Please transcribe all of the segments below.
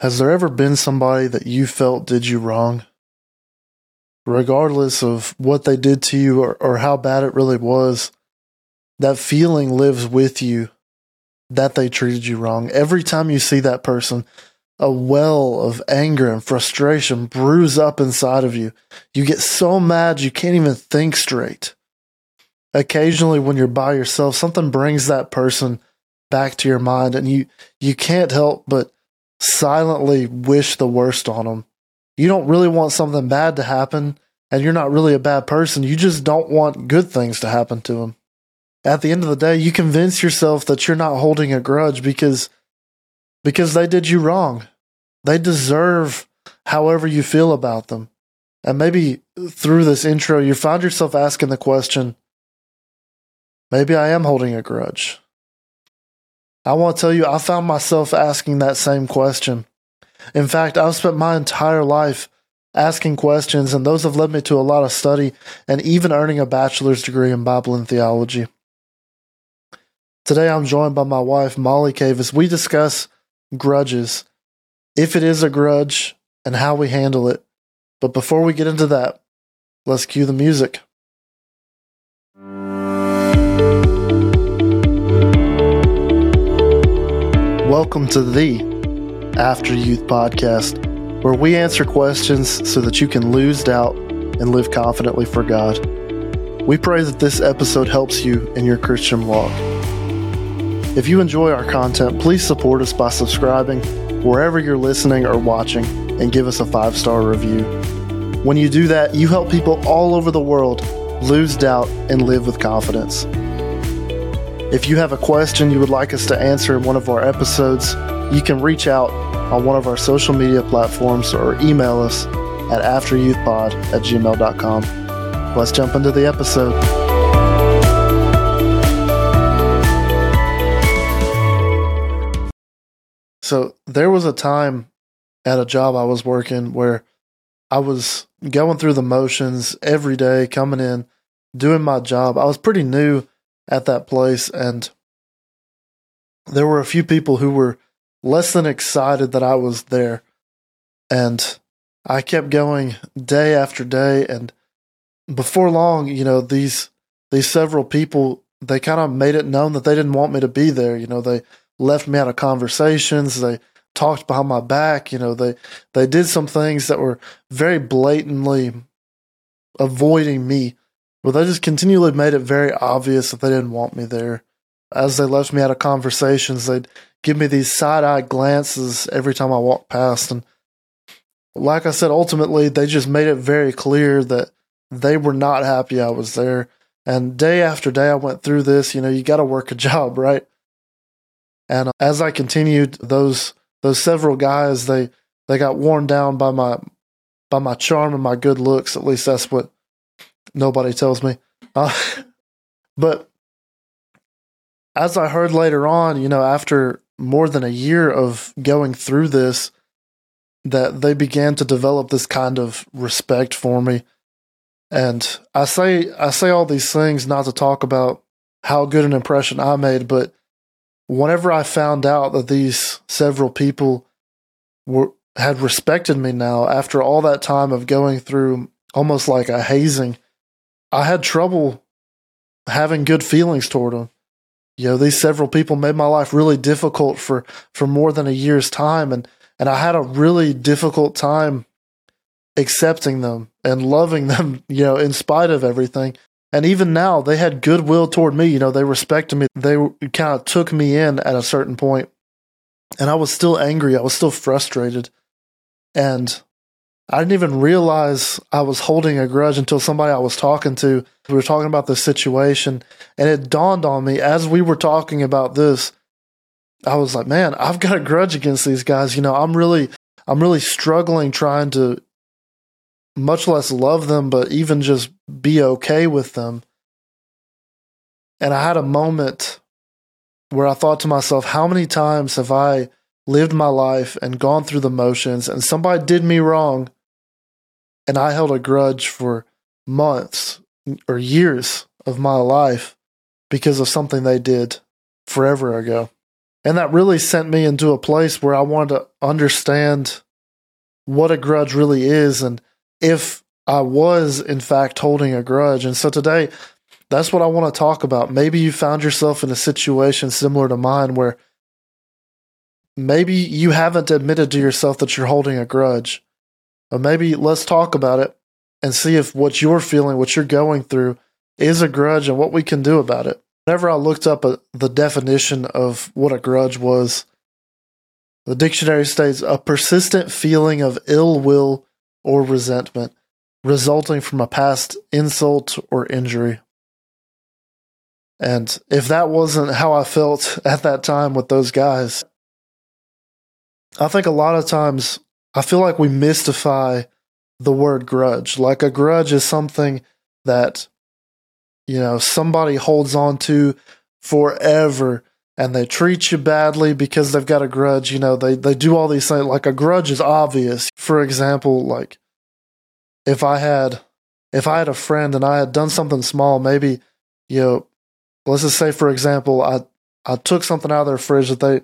Has there ever been somebody that you felt did you wrong? Regardless of what they did to you or, or how bad it really was, that feeling lives with you that they treated you wrong. Every time you see that person, a well of anger and frustration brews up inside of you. You get so mad you can't even think straight. Occasionally, when you're by yourself, something brings that person back to your mind, and you, you can't help but silently wish the worst on them. You don't really want something bad to happen, and you're not really a bad person. You just don't want good things to happen to them. At the end of the day, you convince yourself that you're not holding a grudge because because they did you wrong. They deserve however you feel about them. And maybe through this intro, you find yourself asking the question maybe I am holding a grudge. I want to tell you, I found myself asking that same question. In fact, I've spent my entire life asking questions, and those have led me to a lot of study and even earning a bachelor's degree in Bible and theology. Today, I'm joined by my wife, Molli Cavis. We discuss grudges, if it is a grudge, and how we handle it. But before we get into that, let's cue the music. Welcome to the AfterYouth podcast, where we answer questions so that you can lose doubt and live confidently for God. We pray that this episode helps you in your Christian walk. If you enjoy our content, please support us by subscribing wherever you're listening or watching and give us a five star review. When you do that, you help people all over the world lose doubt and live with confidence. If you have a question you would like us to answer in one of our episodes, you can reach out on one of our social media platforms or email us at afteryouthpod at gmail.com. Let's jump into the episode. So there was a time at a job I was working where I was going through the motions every day, coming in, doing my job. I was pretty new at that place, and there were a few people who were less than excited that I was there. And I kept going day after day, and before long, you know, these these several people they kind of made it known that they didn't want me to be there. You know, they left me out of conversations. They talked behind my back. You know, they they did some things that were very blatantly avoiding me, but they just continually made it very obvious that they didn't want me there. As they left me out of conversations, they'd give me these side eye glances every time I walked past. And like I said, ultimately, they just made it very clear that they were not happy I was there. And day after day, I went through this. You know, you got to work a job, right? And uh, as I continued, those those several guys they they got worn down by my by my charm and my good looks. At least that's what nobody tells me. Uh, but as I heard later on, you know, after more than a year of going through this, that they began to develop this kind of respect for me. And I say I say all these things not to talk about how good an impression I made, but whenever I found out that these several people were had respected me now after all that time of going through almost like a hazing, I had trouble having good feelings toward them. You know, these several people made my life really difficult for for more than a year's time and and I had a really difficult time accepting them and loving them, you know, in spite of everything. And even now, they had goodwill toward me. You know, they respected me. They kind of took me in at a certain point. And I was still angry. I was still frustrated. And I didn't even realize I was holding a grudge until somebody I was talking to, we were talking about this situation. And it dawned on me as we were talking about this, I was like, man, I've got a grudge against these guys. You know, I'm really, I'm really struggling trying to much less love them, but even just be okay with them. And I had a moment where I thought to myself, how many times have I lived my life and gone through the motions and somebody did me wrong and I held a grudge for months or years of my life because of something they did forever ago. And that really sent me into a place where I wanted to understand what a grudge really is and if I was, in fact, holding a grudge. And so today, that's what I want to talk about. Maybe you found yourself in a situation similar to mine where maybe you haven't admitted to yourself that you're holding a grudge. But maybe let's talk about it and see if what you're feeling, what you're going through, is a grudge and what we can do about it. Whenever I looked up a, the definition of what a grudge was, the dictionary states a persistent feeling of ill will or resentment resulting from a past insult or injury. And if that wasn't how I felt at that time with those guys, I think a lot of times I feel like we mystify the word grudge. Like a grudge is something that, you know, somebody holds on to forever and they treat you badly because they've got a grudge. You know, they, they do all these things. Like a grudge is obvious. For example, like if I had if I had a friend and I had done something small, maybe, you know, let's just say for example, I I took something out of their fridge that they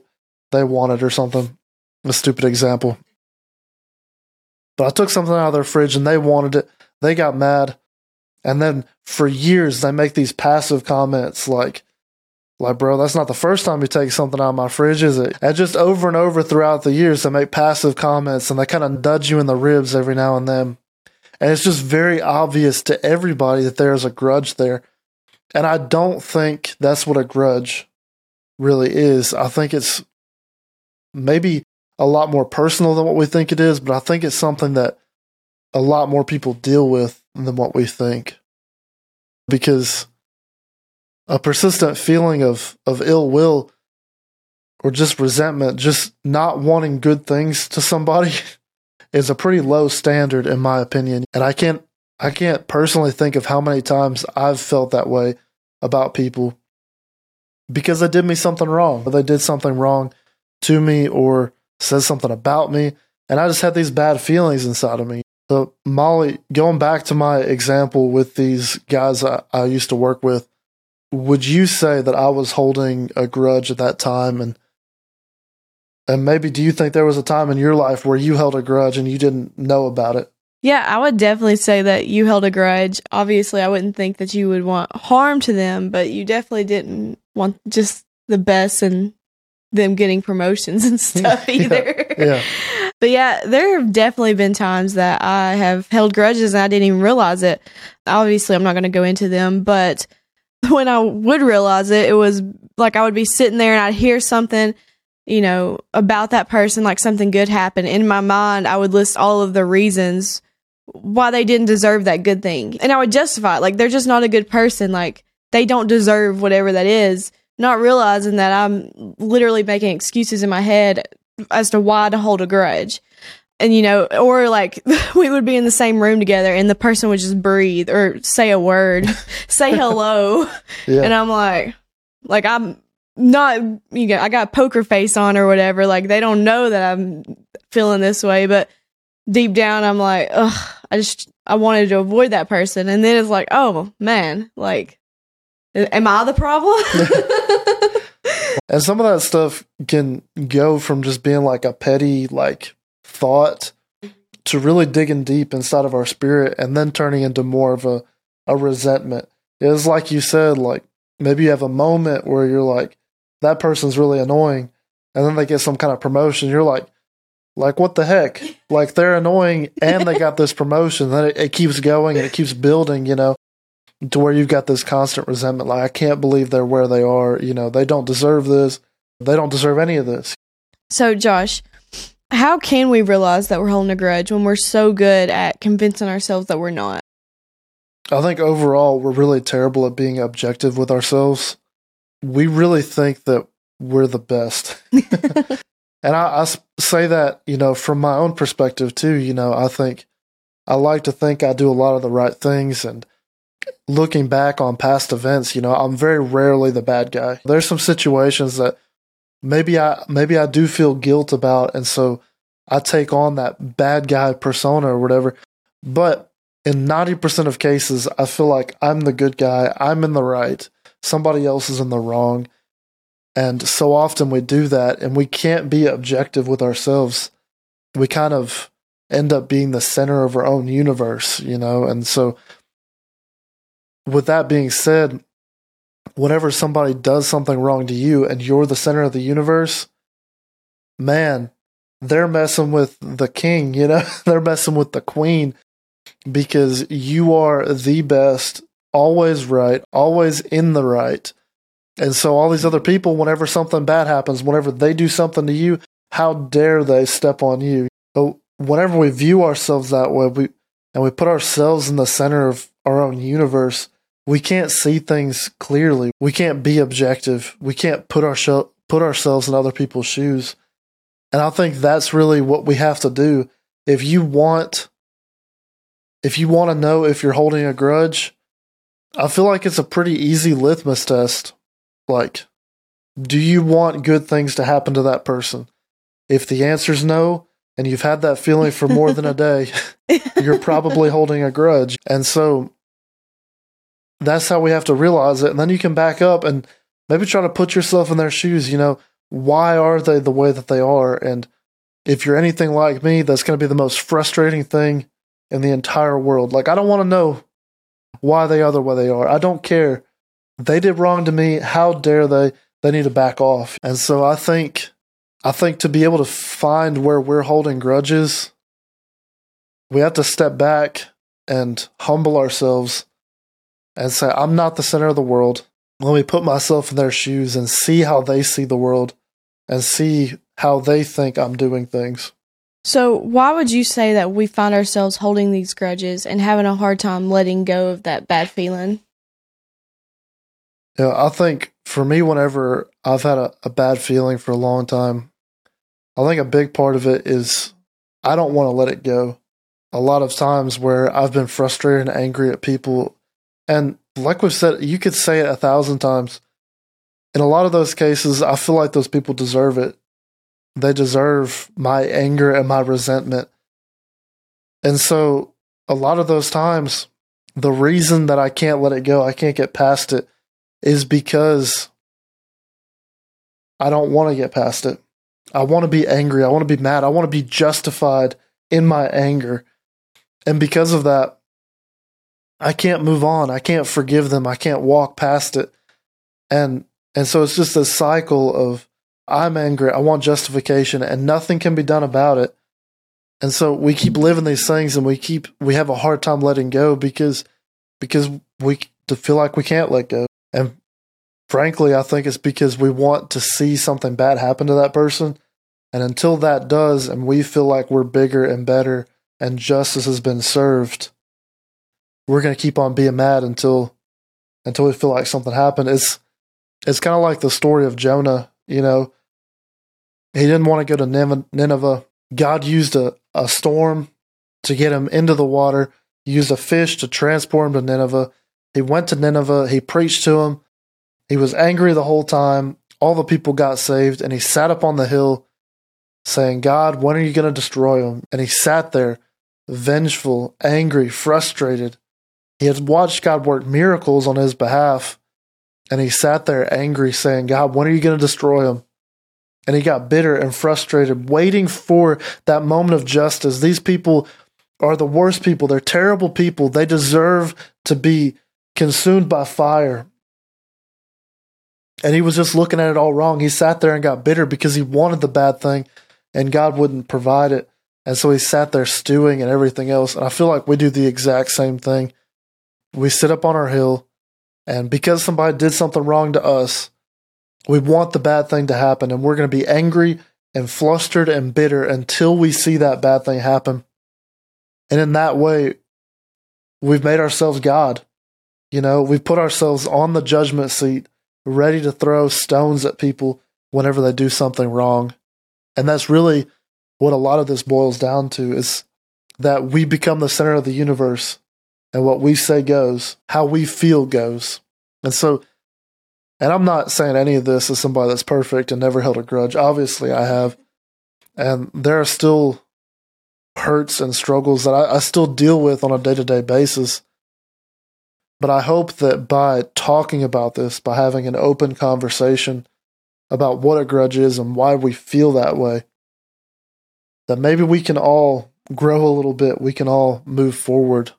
they wanted or something. A stupid example. But I took something out of their fridge and they wanted it. They got mad. And then for years they make these passive comments like like, bro, that's not the first time you take something out of my fridge, is it? And just over and over throughout the years, they make passive comments and they kind of nudge you in the ribs every now and then. And it's just very obvious to everybody that there's a grudge there. And I don't think that's what a grudge really is. I think it's maybe a lot more personal than what we think it is, but I think it's something that a lot more people deal with than what we think. Because a persistent feeling of, of ill will or just resentment, just not wanting good things to somebody is a pretty low standard in my opinion. And I can't I can't personally think of how many times I've felt that way about people because they did me something wrong. Or they did something wrong to me or said something about me. And I just had these bad feelings inside of me. So, Molli, going back to my example with these guys I, I used to work with, would you say that I was holding a grudge at that time? And and maybe do you think there was a time in your life where you held a grudge and you didn't know about it? Yeah, I would definitely say that you held a grudge. Obviously, I wouldn't think that you would want harm to them, but you definitely didn't want just the best and them getting promotions and stuff either. yeah. yeah. But yeah, there have definitely been times that I have held grudges and I didn't even realize it. Obviously, I'm not going to go into them, but when I would realize it, it was like I would be sitting there and I'd hear something, you know, about that person, like something good happened. In my mind, I would list all of the reasons why they didn't deserve that good thing. And I would justify it. Like, they're just not a good person. Like, they don't deserve whatever that is. Not realizing that I'm literally making excuses in my head as to why to hold a grudge and you know, or like we would be in the same room together and the person would just breathe or say a word, say hello. Yeah. And I'm like, like I'm not, you know, I got poker face on or whatever. Like they don't know that I'm feeling this way, but deep down I'm like, ugh, I just, I wanted to avoid that person. And then it's like, oh man, like, am I the problem? And some of that stuff can go from just being like a petty, like, thought to really digging deep inside of our spirit and then turning into more of a, a resentment. It was like you said, like maybe you have a moment where you're like, that person's really annoying, and then they get some kind of promotion. You're like, like what the heck? Like they're annoying and they got this promotion. Then it, it keeps going and it keeps building, you know, to where you've got this constant resentment. Like I can't believe they're where they are. You know, they don't deserve this. They don't deserve any of this. So, Josh, how can we realize that we're holding a grudge when we're so good at convincing ourselves that we're not? I think overall, we're really terrible at being objective with ourselves. We really think that we're the best. and I, I, say that, you know, from my own perspective too. You know, I think I like to think I do a lot of the right things. And looking back on past events, you know, I'm very rarely the bad guy. There's some situations that maybe I maybe I do feel guilt about, and so I take on that bad guy persona or whatever. But in ninety percent of cases, I feel like I'm the good guy. I'm in the right. Somebody else is in the wrong. And so often we do that and we can't be objective with ourselves. We kind of end up being the center of our own universe, you know? And so, with that being said, whenever somebody does something wrong to you and you're the center of the universe, man, they're messing with the king, you know? they're messing with the queen because you are the best, always right, always in the right. And so all these other people, whenever something bad happens, whenever they do something to you, how dare they step on you? But whenever we view ourselves that way, we and we put ourselves in the center of our own universe, we can't see things clearly. We can't be objective. We can't put our put ourselves in other people's shoes. And I think that's really what we have to do. If you want if you want to know if you're holding a grudge, I feel like it's a pretty easy litmus test. Like, do you want good things to happen to that person? If the answer's no, and you've had that feeling for more than a day, you're probably holding a grudge. And so that's how we have to realize it. And then you can back up and maybe try to put yourself in their shoes. You know, why are they the way that they are? And if you're anything like me, that's going to be the most frustrating thing in the entire world. Like, I don't want to know why they are the way they are. I don't care. They did wrong to me. How dare they? They need to back off. And so I think, I think to be able to find where we're holding grudges, we have to step back and humble ourselves and say, I'm not the center of the world. Let me put myself in their shoes and see how they see the world and see how they think I'm doing things. So, why would you say that we find ourselves holding these grudges and having a hard time letting go of that bad feeling? Yeah, I think for me, whenever I've had a, a bad feeling for a long time, I think a big part of it is I don't want to let it go. A lot of times where I've been frustrated and angry at people, and like we've said, you could say it a thousand times. In a lot of those cases, I feel like those people deserve it they deserve my anger and my resentment. And so, a lot of those times, the reason that I can't let it go, I can't get past it, is because I don't want to get past it. I want to be angry. I want to be mad. I want to be justified in my anger. And because of that, I can't move on. I can't forgive them. I can't walk past it. And and so it's just a cycle of I'm angry. I want justification, and nothing can be done about it. And so we keep living these things, and we keep we have a hard time letting go because because we feel like we can't let go. And frankly, I think it's because we want to see something bad happen to that person. And until that does, and we feel like we're bigger and better, and justice has been served, we're going to keep on being mad until until we feel like something happened. It's it's kind of like the story of Jonah you know, he didn't want to go to Nineveh. God used a, a storm to get him into the water, he used a fish to transport him to Nineveh. He went to Nineveh, he preached to him. He was angry the whole time. All the people got saved, and he sat up on the hill saying, God, when are you going to destroy him? And he sat there, vengeful, angry, frustrated. He had watched God work miracles on his behalf, and he sat there angry, saying, God, when are you going to destroy him? And he got bitter and frustrated, waiting for that moment of justice. These people are the worst people. They're terrible people. They deserve to be consumed by fire. And he was just looking at it all wrong. He sat there and got bitter because he wanted the bad thing and God wouldn't provide it. And so he sat there stewing and everything else. And I feel like we do the exact same thing. We sit up on our hill and because somebody did something wrong to us, we want the bad thing to happen and we're going to be angry and flustered and bitter until we see that bad thing happen. And in that way, we've made ourselves God. You know, we've put ourselves on the judgment seat, ready to throw stones at people whenever they do something wrong. And that's really what a lot of this boils down to is that we become the center of the universe and what we say goes, how we feel goes. And so, and I'm not saying any of this as somebody that's perfect and never held a grudge. Obviously, I have. And there are still hurts and struggles that I, I still deal with on a day to day basis. But I hope that by talking about this, by having an open conversation about what a grudge is and why we feel that way, that maybe we can all grow a little bit. We can all move forward.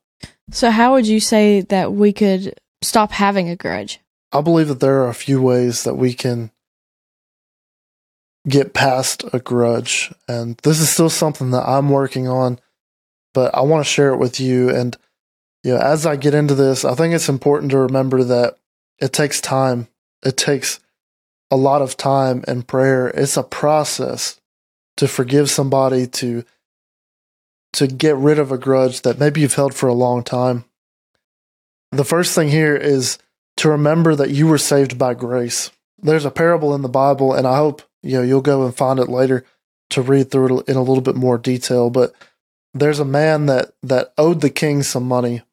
So, how would you say that we could stop having a grudge? I believe that there are a few ways that we can get past a grudge. And this is still something that I'm working on, but I want to share it with you. And, you know, as I get into this, I think it's important to remember that it takes time. It takes a lot of time and prayer. It's a process to forgive somebody, to to get rid of a grudge that maybe you've held for a long time. The first thing here is to remember that you were saved by grace. There's a parable in the Bible, and I hope you know you'll go and find it later to read through it in a little bit more detail. But there's a man that that owed the king some money.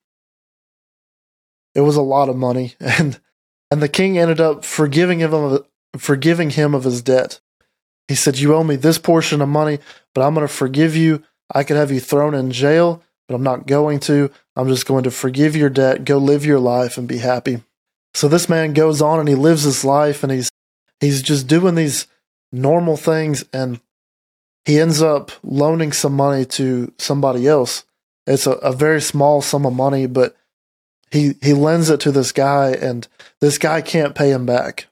It was a lot of money, and and the king ended up forgiving him of forgiving him of his debt. He said, "You owe me this portion of money, but I'm going to forgive you I could have you thrown in jail, but I'm not going to. I'm just going to forgive your debt, go live your life and be happy. So this man goes on and he lives his life and he's he's just doing these normal things and he ends up loaning some money to somebody else. It's a, a very small sum of money, but he he lends it to this guy and this guy can't pay him back.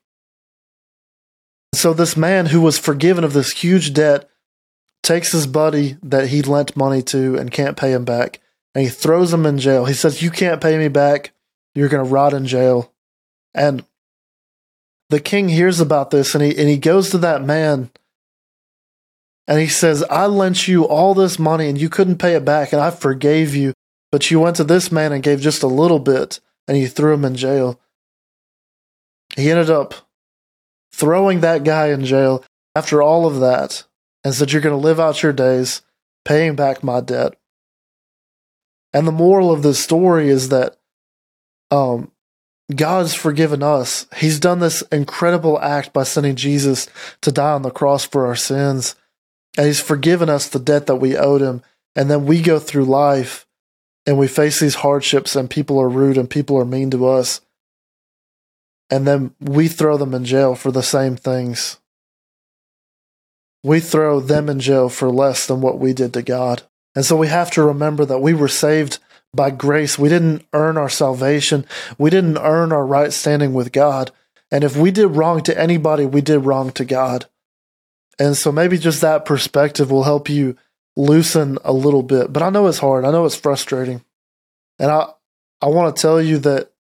So this man who was forgiven of this huge debt takes his buddy that he lent money to and can't pay him back, and he throws him in jail. He says, You can't pay me back. You're going to rot in jail. And the king hears about this and he, and he goes to that man and he says, I lent you all this money and you couldn't pay it back, and I forgave you. But you went to this man and gave just a little bit and you threw him in jail. He ended up throwing that guy in jail after all of that and said, You're going to live out your days paying back my debt. And the moral of this story is that um, God's forgiven us. He's done this incredible act by sending Jesus to die on the cross for our sins. And He's forgiven us the debt that we owed Him. And then we go through life and we face these hardships, and people are rude and people are mean to us. And then we throw them in jail for the same things we throw them in jail for less than what we did to God. And so we have to remember that we were saved by grace. We didn't earn our salvation. We didn't earn our right standing with God. And if we did wrong to anybody, we did wrong to God. And so maybe just that perspective will help you loosen a little bit. But I know it's hard. I know it's frustrating. And I I want to tell you that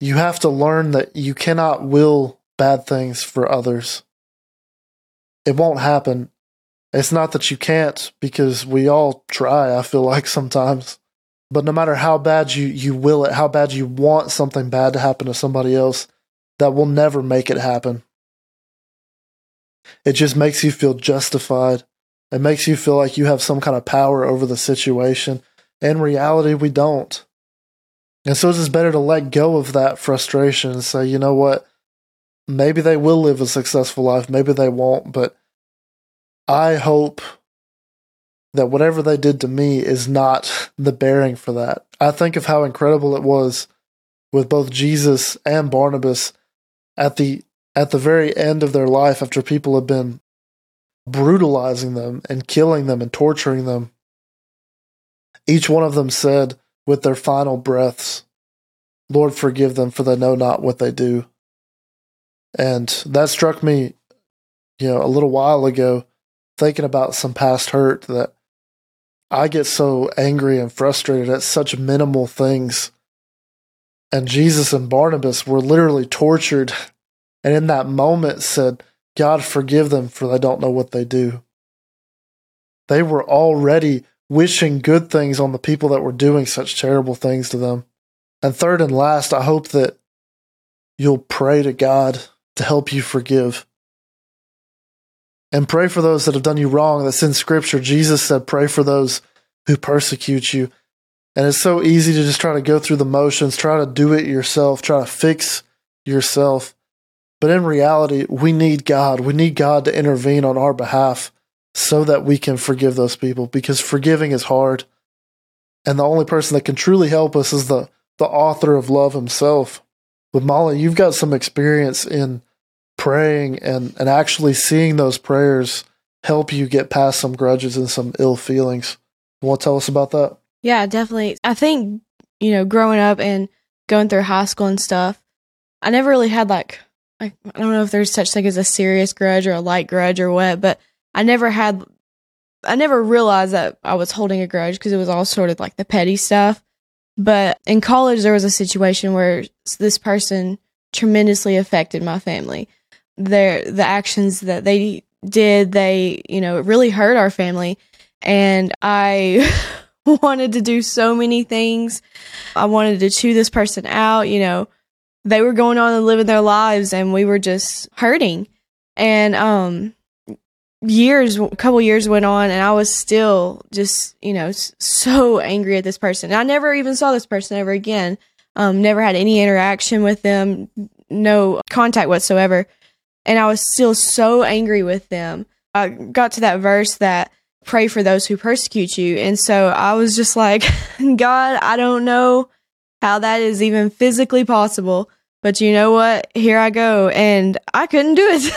you have to learn that you cannot will bad things for others it won't happen. It's not that you can't because we all try, I feel like sometimes. But no matter how bad you, you will it, how bad you want something bad to happen to somebody else, that will never make it happen. It just makes you feel justified. It makes you feel like you have some kind of power over the situation. In reality, we don't. And so it's just better to let go of that frustration and say, you know what? Maybe they will live a successful life, maybe they won't, but I hope that whatever they did to me is not the bearing for that. I think of how incredible it was with both Jesus and Barnabas at the at the very end of their life after people have been brutalizing them and killing them and torturing them. Each one of them said with their final breaths, Lord, forgive them, for they know not what they do. And that struck me, you know, a little while ago, thinking about some past hurt that I get so angry and frustrated at such minimal things. And Jesus and Barnabas were literally tortured. And in that moment said, God forgive them for they don't know what they do. They were already wishing good things on the people that were doing such terrible things to them. And third and last, I hope that you'll pray to God to help you forgive. And pray for those that have done you wrong. That's in scripture. Jesus said, pray for those who persecute you. And it's so easy to just try to go through the motions, try to do it yourself, try to fix yourself. But in reality, we need God. We need God to intervene on our behalf so that we can forgive those people because forgiving is hard. And the only person that can truly help us is the, the author of love himself. But Molli, you've got some experience in praying and, and actually seeing those prayers help you get past some grudges and some ill feelings. You want to tell us about that? Yeah, definitely. I think, you know, growing up and going through high school and stuff, I never really had like, like I don't know if there's such thing as a serious grudge or a light grudge or what, but I never had, I never realized that I was holding a grudge because it was all sort of like the petty stuff. But in college, there was a situation where this person tremendously affected my family. Their the actions that they did, they you know, it really hurt our family, and I wanted to do so many things. I wanted to chew this person out. You know, they were going on and living their lives, and we were just hurting. And um, years, a couple years went on, and I was still just, you know, so angry at this person. And I never even saw this person ever again. Um, never had any interaction with them, no contact whatsoever. And I was still so angry with them. I got to that verse that pray for those who persecute you. And so I was just like, God, I don't know how that is even physically possible, but you know what? Here I go. And I couldn't do it.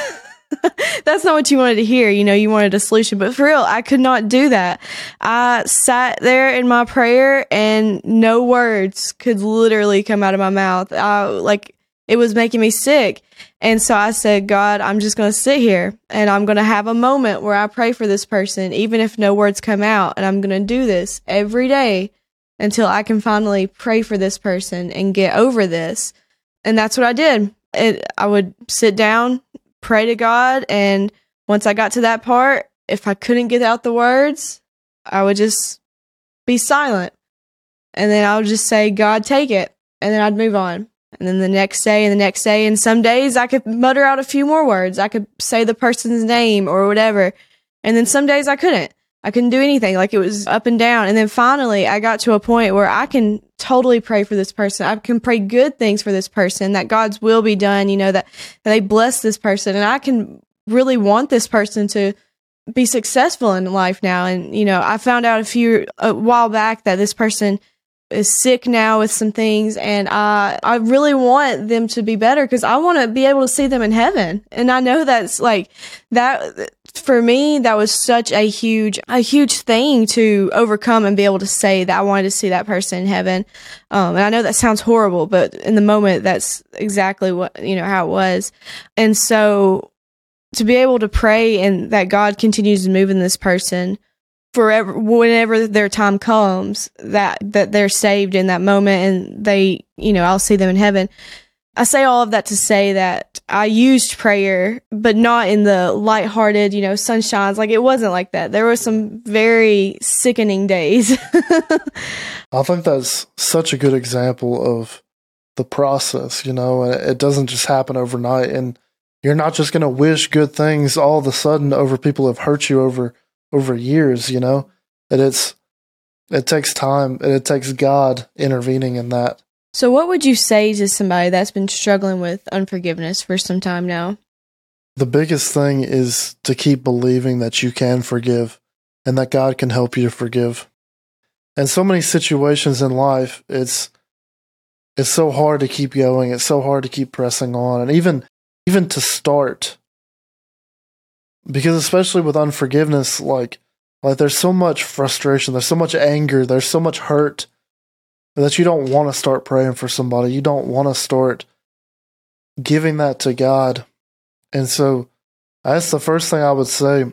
that's not what you wanted to hear. You know, you wanted a solution, but for real, I could not do that. I sat there in my prayer and no words could literally come out of my mouth. I like it was making me sick. And so I said, God, I'm just going to sit here and I'm going to have a moment where I pray for this person, even if no words come out. And I'm going to do this every day until I can finally pray for this person and get over this. And that's what I did. It, I would sit down, pray to God. And once I got to that part, if I couldn't get out the words, I would just be silent. And then I would just say, God, take it. And then I'd move on. And then the next day and the next day. And some days I could mutter out a few more words. I could say the person's name or whatever. And then some days I couldn't. I couldn't do anything. Like it was up and down. And then finally I got to a point where I can totally pray for this person. I can pray good things for this person, that God's will be done, you know, that, that they bless this person. And I can really want this person to be successful in life now. And, you know, I found out a few, a while back that this person is sick now with some things and I I really want them to be better cuz I want to be able to see them in heaven. And I know that's like that for me that was such a huge a huge thing to overcome and be able to say that I wanted to see that person in heaven. Um and I know that sounds horrible, but in the moment that's exactly what you know how it was. And so to be able to pray and that God continues to move in this person forever whenever their time comes that that they're saved in that moment and they you know I'll see them in heaven. I say all of that to say that I used prayer, but not in the lighthearted, you know, sunshines. Like it wasn't like that. There were some very sickening days. I think that's such a good example of the process, you know, it doesn't just happen overnight. And you're not just going to wish good things all of a sudden over people who have hurt you over over years, you know? That it's it takes time and it takes God intervening in that. So what would you say to somebody that's been struggling with unforgiveness for some time now? The biggest thing is to keep believing that you can forgive and that God can help you to forgive. And so many situations in life, it's it's so hard to keep going. It's so hard to keep pressing on and even even to start because especially with unforgiveness like like there's so much frustration there's so much anger there's so much hurt that you don't want to start praying for somebody. You don't want to start giving that to god. And so that's the first thing i would say.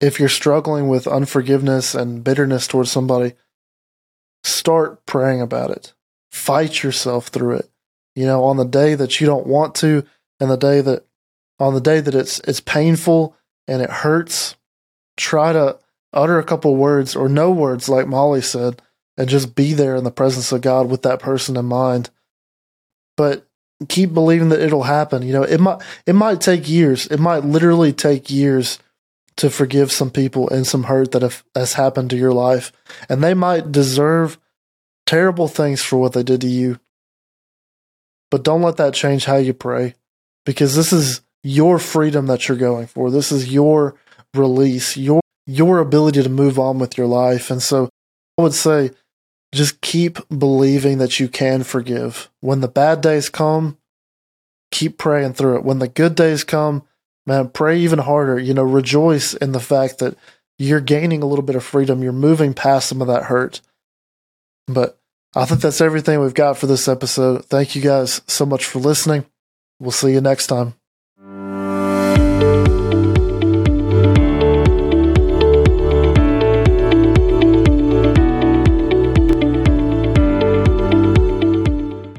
If you're struggling with unforgiveness and bitterness towards somebody start praying about it. Fight yourself through it. You know on the day that you don't want to and the day that on the day that it's it's painful and it hurts, try to utter a couple words or no words, like Molli said, and just be there in the presence of God with that person in mind. But keep believing that it'll happen. You know, it might it might take years. It might literally take years to forgive some people and some hurt that have, has happened to your life, and they might deserve terrible things for what they did to you. But don't let that change how you pray, because this is your freedom that you're going for. This is your release, your your ability to move on with your life. And so I would say just keep believing that you can forgive. When the bad days come, keep praying through it. When the good days come, man, pray even harder. You know, rejoice in the fact that you're gaining a little bit of freedom. You're moving past some of that hurt. But I think that's everything we've got for this episode. Thank you guys so much for listening. We'll see you next time.